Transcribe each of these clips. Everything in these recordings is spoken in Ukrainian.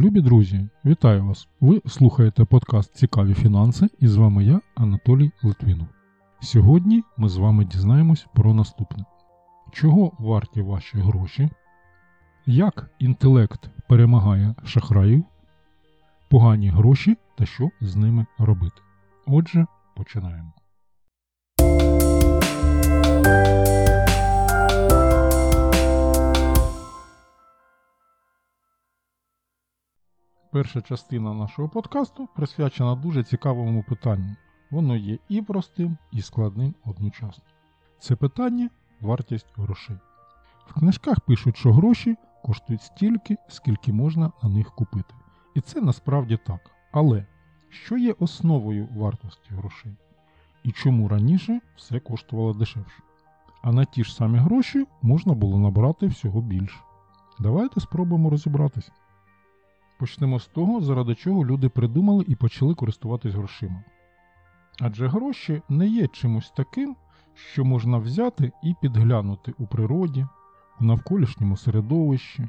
Любі друзі, вітаю вас! Ви слухаєте подкаст Цікаві фінанси і з вами я, Анатолій Литвинов. Сьогодні ми з вами дізнаємось про наступне: чого варті ваші гроші, як інтелект перемагає шахраїв, погані гроші та що з ними робити. Отже, починаємо. Перша частина нашого подкасту присвячена дуже цікавому питанню. Воно є і простим, і складним одночасно. Це питання вартість грошей. В книжках пишуть, що гроші коштують стільки, скільки можна на них купити. І це насправді так. Але що є основою вартості грошей? І чому раніше все коштувало дешевше? А на ті ж самі гроші можна було набрати всього більше. Давайте спробуємо розібратися. Почнемо з того, заради чого люди придумали і почали користуватись грошима. Адже гроші не є чимось таким, що можна взяти і підглянути у природі, у навколишньому середовищі,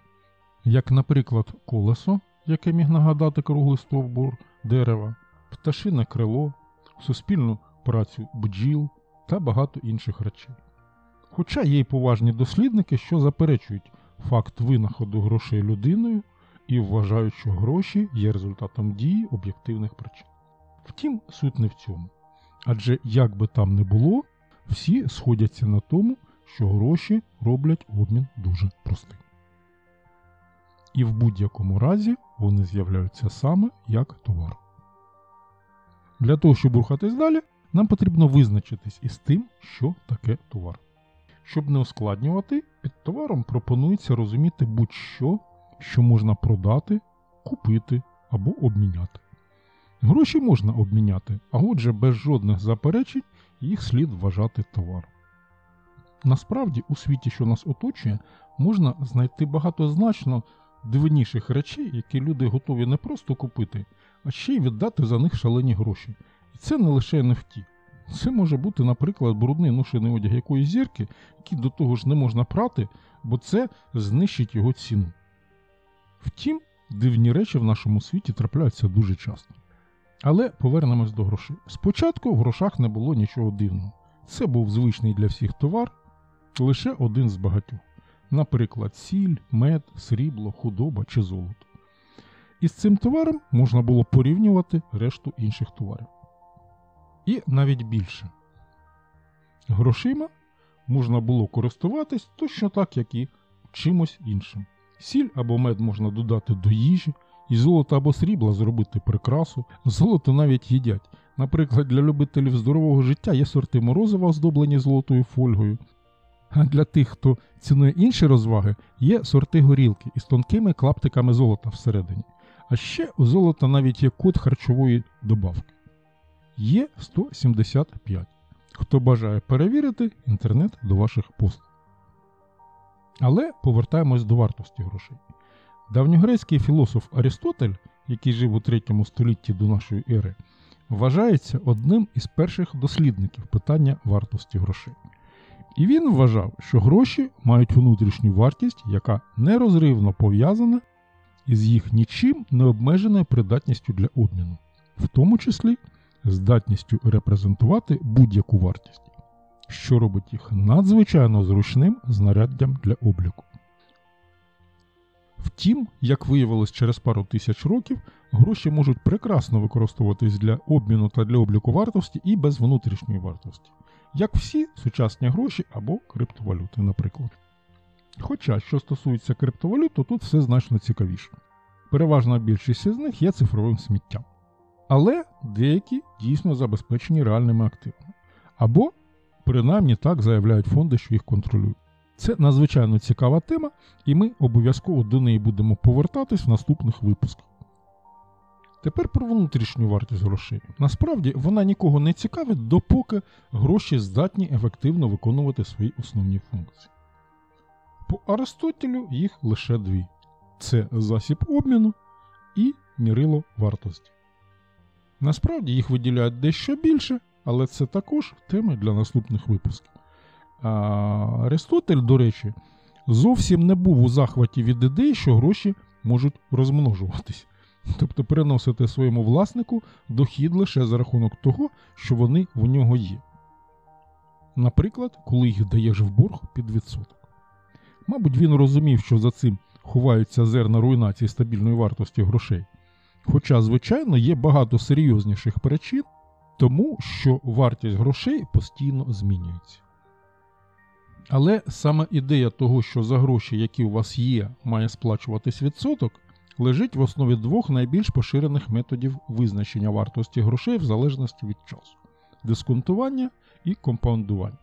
як, наприклад, колесо, яке міг нагадати круглий стовбур дерева, пташине крило, суспільну працю бджіл та багато інших речей. Хоча є й поважні дослідники, що заперечують факт винаходу грошей людиною і вважають, що гроші є результатом дії об'єктивних причин. Втім, суть не в цьому. Адже як би там не було, всі сходяться на тому, що гроші роблять обмін дуже простим. І в будь-якому разі вони з'являються саме як товар. Для того, щоб рухатись далі, нам потрібно визначитись із тим, що таке товар. Щоб не ускладнювати, під товаром пропонується розуміти будь-що, що можна продати, купити або обміняти. Гроші можна обміняти, а отже, без жодних заперечень їх слід вважати товаром. Насправді, у світі, що нас оточує, можна знайти багато значно дивніших речей, які люди готові не просто купити, а ще й віддати за них шалені гроші. І це не лише NFT. Це може бути, наприклад, брудний ношений одяг якоїсь зірки, який до того ж не можна прати, бо це знищить його ціну. Втім, дивні речі в нашому світі трапляються дуже часто. Але повернемось до грошей. Спочатку в грошах не було нічого дивного. Це був звичний для всіх товар, лише один з багатьох. Наприклад, сіль, мед, срібло, худоба чи золото. І з цим товаром можна було порівнювати решту інших товарів. І навіть більше. Грошима можна було користуватись точно так, як і чимось іншим. Сіль або мед можна додати до їжі, і золото або срібла зробити прикрасу. Золото навіть їдять. Наприклад, для любителів здорового життя є сорти морозива, оздоблені золотою фольгою. А для тих, хто цінує інші розваги, є сорти горілки із тонкими клаптиками золота всередині. А ще у золота навіть є код харчової добавки. Є 175. Хто бажає перевірити, інтернет до ваших послуг. Але повертаємось до вартості грошей. Давньогрецький філософ Арістотель, який жив у 3 столітті до нашої ери, вважається одним із перших дослідників питання вартості грошей. І він вважав, що гроші мають внутрішню вартість, яка нерозривно пов'язана із їх нічим не обмеженою придатністю для обміну, в тому числі здатністю репрезентувати будь-яку вартість, що робить їх надзвичайно зручним знаряддям для обліку. Втім, як виявилось через пару тисяч років, гроші можуть прекрасно використовуватись для обміну та для обліку вартості і без внутрішньої вартості, як всі сучасні гроші або криптовалюти, наприклад. Хоча, що стосується криптовалют, то тут все значно цікавіше. Переважна більшість із них є цифровим сміттям. Але деякі дійсно забезпечені реальними активами. Або, принаймні так заявляють фонди, що їх контролюють. Це надзвичайно цікава тема, і ми обов'язково до неї будемо повертатись в наступних випусках. Тепер про внутрішню вартість грошей. Насправді вона нікого не цікавить, допоки гроші здатні ефективно виконувати свої основні функції. По Аристотелю їх лише дві: це засіб обміну і мірило вартості. Насправді їх виділяють дещо більше, але це також теми для наступних випусків. А Аристотель, до речі, зовсім не був у захваті від ідеї, що гроші можуть розмножуватись, тобто приносити своєму власнику дохід лише за рахунок того, що вони в нього є. Наприклад, коли їх даєш в борг під відсоток. Мабуть, він розумів, що за цим ховаються зерна руйнації стабільної вартості грошей. Хоча, звичайно, є багато серйозніших причин, тому що вартість грошей постійно змінюється. Але саме ідея того, що за гроші, які у вас є, має сплачуватись відсоток, лежить в основі двох найбільш поширених методів визначення вартості грошей в залежності від часу дисконтування і компаундування.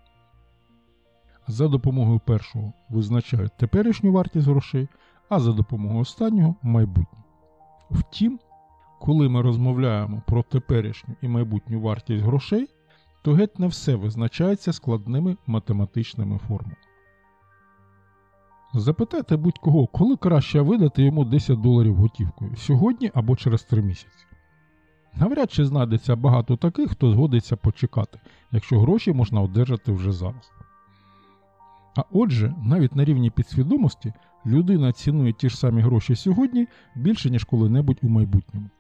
За допомогою першого визначають теперішню вартість грошей, а за допомогою останнього майбутнє. Втім, коли ми розмовляємо про теперішню і майбутню вартість грошей, то геть не все визначається складними математичними формулами. Запитайте будь-кого, коли краще видати йому 10 доларів готівкою сьогодні або через 3 місяці. Навряд чи знайдеться багато таких, хто згодиться почекати, якщо гроші можна одержати вже зараз. А отже, навіть на рівні підсвідомості людина цінує ті ж самі гроші сьогодні більше, ніж коли-небудь у майбутньому.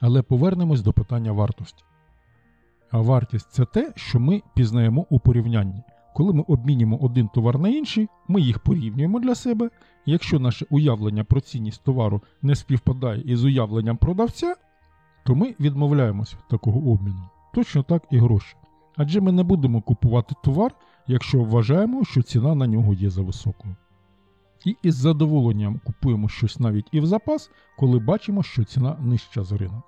Але повернемось до питання вартості. А вартість це те, що ми пізнаємо у порівнянні. Коли ми обмінюємо один товар на інший, ми їх порівнюємо для себе. Якщо наше уявлення про цінність товару не співпадає із уявленням продавця, то ми відмовляємося від такого обміну. Точно так і гроші. Адже ми не будемо купувати товар, якщо вважаємо, що ціна на нього є за високою. І із задоволенням купуємо щось навіть і в запас, коли бачимо, що ціна нижча за ринок.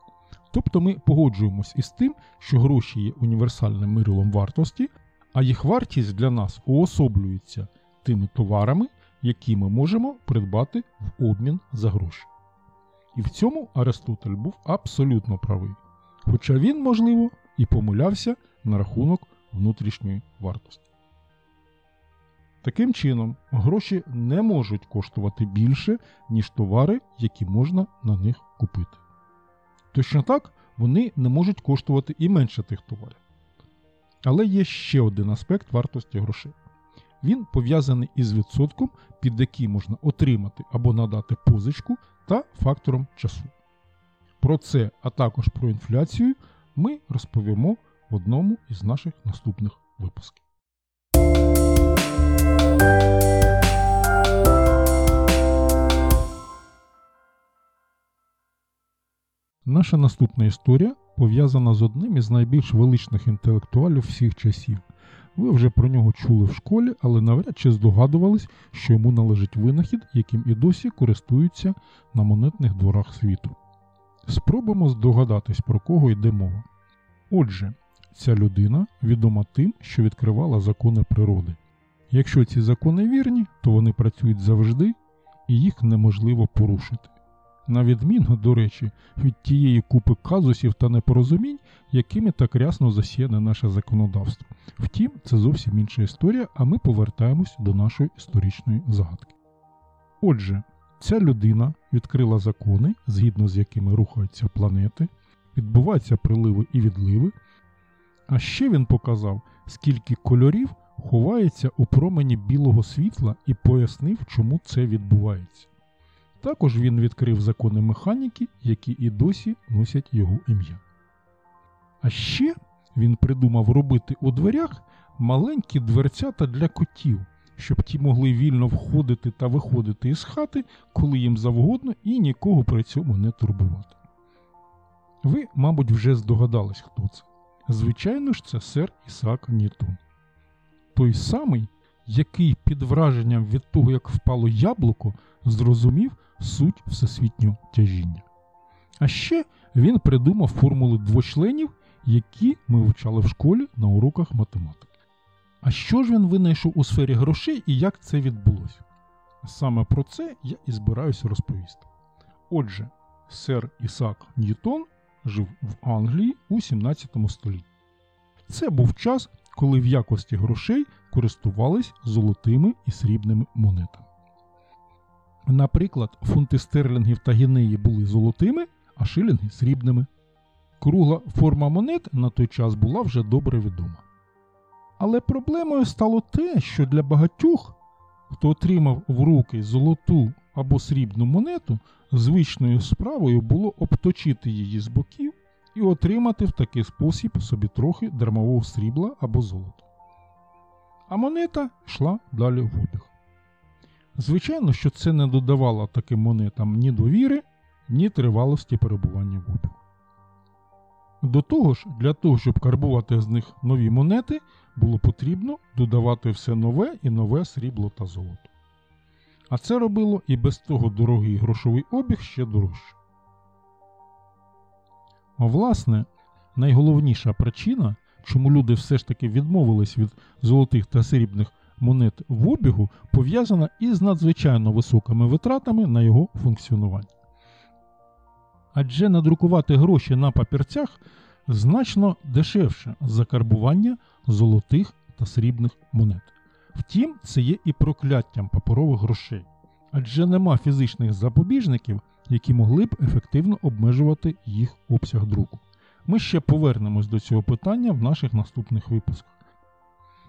Тобто ми погоджуємось із тим, що гроші є універсальним мирилом вартості, а їх вартість для нас уособлюється тими товарами, які ми можемо придбати в обмін за гроші. І в цьому Аристотель був абсолютно правий. Хоча він, можливо, і помилявся на рахунок внутрішньої вартості. Таким чином, гроші не можуть коштувати більше, ніж товари, які можна на них купити. Точно так, вони не можуть коштувати і менше тих товарів. Але є ще один аспект вартості грошей. Він пов'язаний із відсотком, під який можна отримати або надати позичку та фактором часу. Про це, а також про інфляцію, ми розповімо в одному із наших наступних випусків. Наша наступна історія пов'язана з одним із найбільш величних інтелектуалів всіх часів. Ви вже про нього чули в школі, але навряд чи здогадувались, що йому належить винахід, яким і досі користуються на монетних дворах світу. Спробуємо здогадатись, про кого йде мова. Отже, ця людина відома тим, що відкривала закони природи. Якщо ці закони вірні, то вони працюють завжди і їх неможливо порушити на відміну, до речі, від тієї купи казусів та непорозумінь, якими так рясно засіяне наше законодавство. Втім, це зовсім інша історія, а ми повертаємось до нашої історичної загадки. Отже, ця людина відкрила закони, згідно з якими рухаються планети, відбуваються приливи і відливи. А ще він показав, скільки кольорів ховається у промені білого світла і пояснив, чому це відбувається. Також він відкрив закони механіки, які і досі носять його ім'я. А ще він придумав робити у дверях маленькі дверцята для котів, щоб ті могли вільно входити та виходити із хати, коли їм завгодно, і нікого при цьому не турбувати. Ви, мабуть, вже здогадались, хто це. Звичайно ж, це сер Ісаак Ньютон. Той самий, який під враженням від того, як впало яблуко, зрозумів суть всесвітнього тяжіння. А ще він придумав формули двочленів, які ми вивчали в школі на уроках математики. А що ж він винайшов у сфері грошей і як це відбулося? Саме про це я і збираюся розповісти. Отже, сер Ісак Ньютон жив в Англії у 17 столітті. Це був час, коли в якості грошей користувались золотими і срібними монетами. Наприклад, фунти стерлінгів та гінеї були золотими, а шилінги срібними. Кругла форма монет на той час була вже добре відома. Але проблемою стало те, що для багатьох, хто отримав в руки золоту або срібну монету, звичною справою було обточити її з боків і отримати в такий спосіб собі трохи дармового срібла або золота. А монета йшла далі в обіг. Звичайно, що це не додавало таким монетам ні довіри, ні тривалості перебування в обігу. До того ж, для того, щоб карбувати з них нові монети, було потрібно додавати все нове і нове срібло та золото. А це робило і без того дорогий грошовий обіг ще дорожче. А власне, найголовніша причина, чому люди все ж таки відмовились від золотих та срібних монет в обігу, пов'язана із надзвичайно високими витратами на його функціонування. Адже надрукувати гроші на папірцях значно дешевше за карбування золотих та срібних монет. Втім, це є і прокляттям паперових грошей, адже нема фізичних запобіжників, які могли б ефективно обмежувати їх обсяг друку. Ми ще повернемось до цього питання в наших наступних випусках.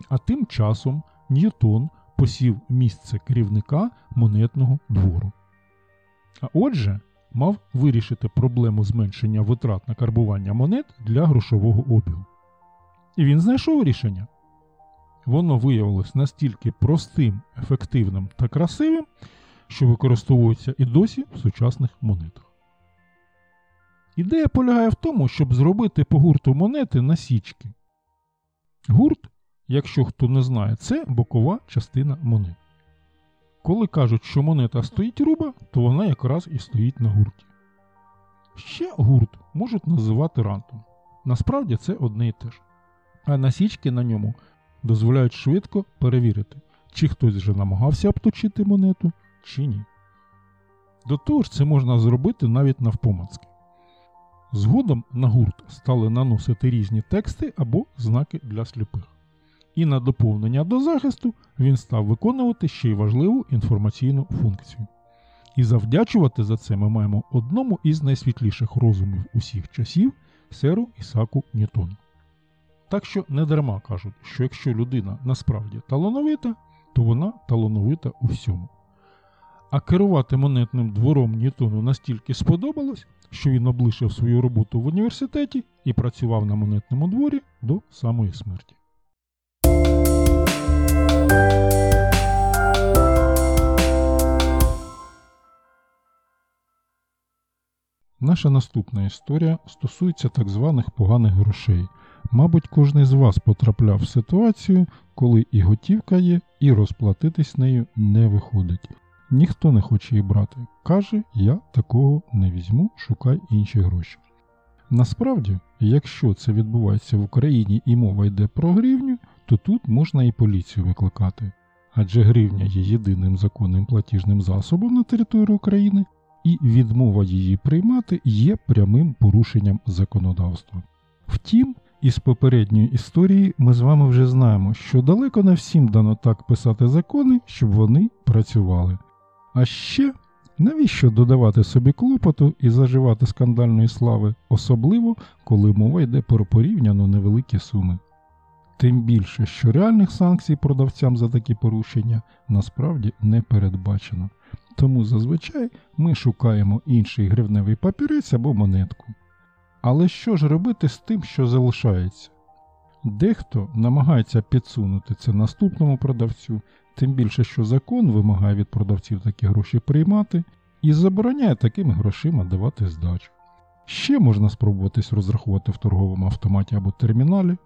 А тим часом Ньютон посів місце керівника монетного двору. А отже, мав вирішити проблему зменшення витрат на карбування монет для грошового обігу. І він знайшов рішення. Воно виявилось настільки простим, ефективним та красивим, що використовується і досі в сучасних монетах. Ідея полягає в тому, щоб зробити по гурту монети насічки. Гурт, якщо хто не знає, це бокова частина монет. Коли кажуть, що монета стоїть руба, то вона якраз і стоїть на гурті. Ще гурт можуть називати рантом. Насправді це одне і те ж. А насічки на ньому дозволяють швидко перевірити, чи хтось вже намагався обточити монету, чи ні. До того ж, це можна зробити навіть навпомацки. Згодом на гурт стали наносити різні тексти або знаки для сліпих. І на доповнення до захисту він став виконувати ще й важливу інформаційну функцію. І завдячувати за це ми маємо одному із найсвітліших розумів усіх часів серу Ісаку Ньютону. Так що не дарма кажуть, що якщо людина насправді талановита, то вона талановита у всьому. А керувати монетним двором Ньютону настільки сподобалось, що він облишив свою роботу в університеті і працював на монетному дворі до самої смерті. Наша наступна історія стосується так званих поганих грошей. Мабуть, кожен з вас потрапляв в ситуацію, коли і готівка є, і розплатитись нею не виходить. Ніхто не хоче її брати. Каже, я такого не візьму, шукай інші гроші. Насправді, якщо це відбувається в Україні і мова йде про гривню, то тут можна і поліцію викликати. Адже гривня є єдиним законним платіжним засобом на території України, і відмова її приймати є прямим порушенням законодавства. Втім, із попередньої історії ми з вами вже знаємо, що далеко не всім дано так писати закони, щоб вони працювали. А ще навіщо додавати собі клопоту і заживати скандальної слави, особливо коли мова йде про порівняно невеликі суми. Тим більше, що реальних санкцій продавцям за такі порушення насправді не передбачено. Тому зазвичай ми шукаємо інший гривневий папірець або монетку. Але що ж робити з тим, що залишається? Дехто намагається підсунути це наступному продавцю, тим більше, що закон вимагає від продавців такі гроші приймати і забороняє такими грошима давати здачу. Ще можна спробуватись розрахувати в торговому автоматі або терміналі,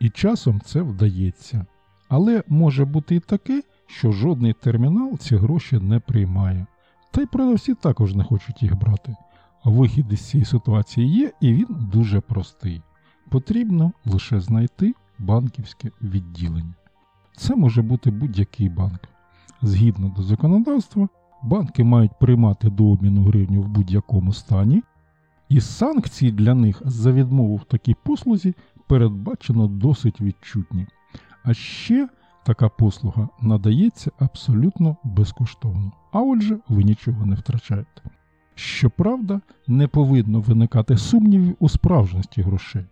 і часом це вдається. Але може бути і таке, що жодний термінал ці гроші не приймає. Та й продавці також не хочуть їх брати. Вихід із цієї ситуації є, і він дуже простий. Потрібно лише знайти банківське відділення. Це може бути будь-який банк. Згідно до законодавства, банки мають приймати до обміну гривню в будь-якому стані, і санкції для них за відмову в такій послузі передбачено досить відчутні. А ще така послуга надається абсолютно безкоштовно. А отже, ви нічого не втрачаєте. Щоправда, не повинно виникати сумнівів у справжності грошей.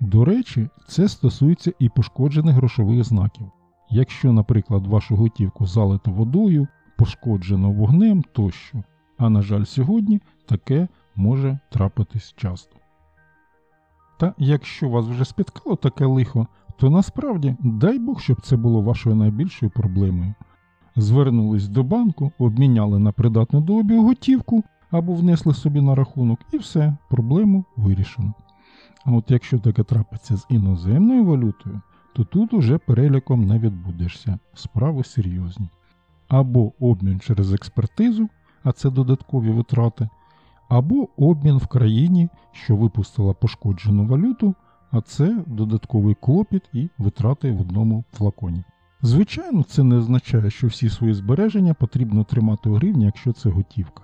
До речі, це стосується і пошкоджених грошових знаків. Якщо, наприклад, вашу готівку залито водою, пошкоджено вогнем тощо. А на жаль, сьогодні таке може трапитись часто. Та якщо вас вже спіткало таке лихо, то насправді дай Бог, щоб це було вашою найбільшою проблемою. Звернулись до банку, обміняли на придатну до обігу готівку або внесли собі на рахунок, і все, проблему вирішено. А от якщо таке трапиться з іноземною валютою, то тут уже переліком не відбудешся, справи серйозні. Або обмін через експертизу, а це додаткові витрати, або обмін в країні, що випустила пошкоджену валюту, а це додатковий клопіт і витрати в одному флаконі. Звичайно, це не означає, що всі свої збереження потрібно тримати у гривні, якщо це готівка.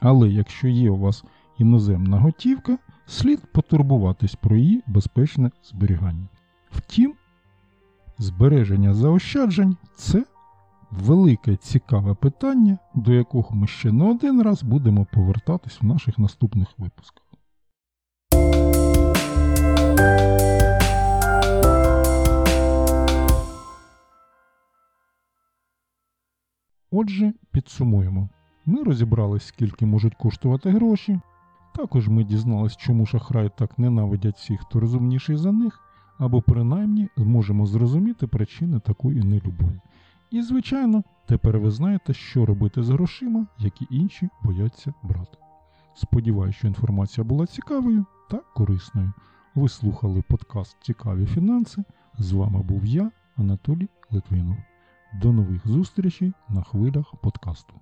Але якщо є у вас іноземна готівка, слід потурбуватись про її безпечне зберігання. Втім, збереження заощаджень це велике цікаве питання, до якого ми ще не один раз будемо повертатись в наших наступних випусках. Отже, підсумуємо. Ми розібрались, скільки можуть коштувати гроші. Також ми дізнались, чому шахраї так ненавидять всіх, хто розумніший за них, або принаймні зможемо зрозуміти причини такої нелюбові. І, звичайно, тепер ви знаєте, що робити з грошима, які інші бояться брати. Сподіваюся, що інформація була цікавою та корисною. Ви слухали подкаст Цікаві фінанси. З вами був я, Анатолій Литвинов. До нових зустрічей на хвилях подкасту.